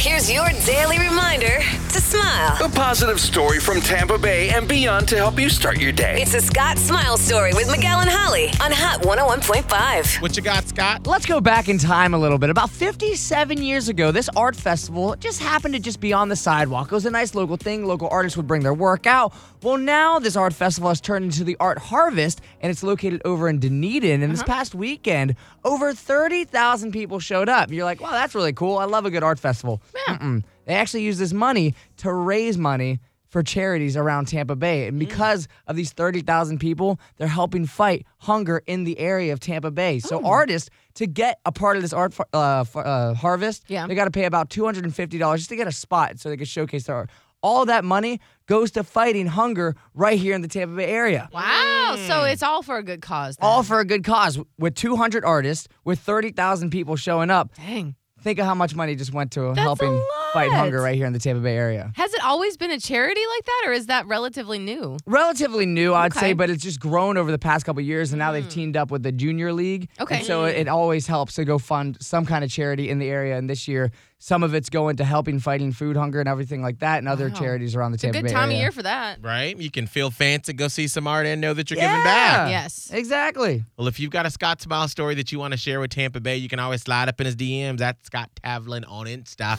Here's your daily reminder smile. A positive story from Tampa Bay and beyond to help you start your day. It's a Scott Smile Story with Miguel and Holly on Hot 101.5. What you got, Scott? Let's go back in time a little bit. About 57 years ago, this art festival just happened to just be on the sidewalk. It was a nice local thing. Local artists would bring their work out. Well, now this art festival has turned into the Art Harvest, and it's located over in Dunedin. And this uh-huh. past weekend, over 30,000 people showed up. You're like, wow, that's really cool. I love a good art festival. Mm-mm. They actually use this money to raise money for charities around Tampa Bay. And because of these 30,000 people, they're helping fight hunger in the area of Tampa Bay. So artists, to get a part of this art fa- uh, uh, harvest, Yeah. they got to pay about $250 just to get a spot so they can showcase their art. All that money goes to fighting hunger right here in the Tampa Bay area. Wow. So it's all for a good cause. Then. All for a good cause. With 200 artists, with 30,000 people showing up, Dang. think of how much money just went to That's a helping fight hunger right here in the Tampa Bay area. Has it always been a charity like that, or is that relatively new? relatively new, I'd Okay. say, but it's just grown over the past couple years, and now they've hmm. teamed up with the junior league. Okay. and so it, it always helps to go fund some kind of charity in the area. And this year, some of it's going to helping fighting food hunger and everything like that, and other Wow. charities around the It's a Tampa good Bay time area. of year for that. Right? You can feel fancy, go see some art, and know that you're yeah. giving back. Yes. exactly. Well, if you've got a Scott Smile story that you want to share with Tampa Bay, you can always slide up in his DMs at Scott Tavlin on Insta.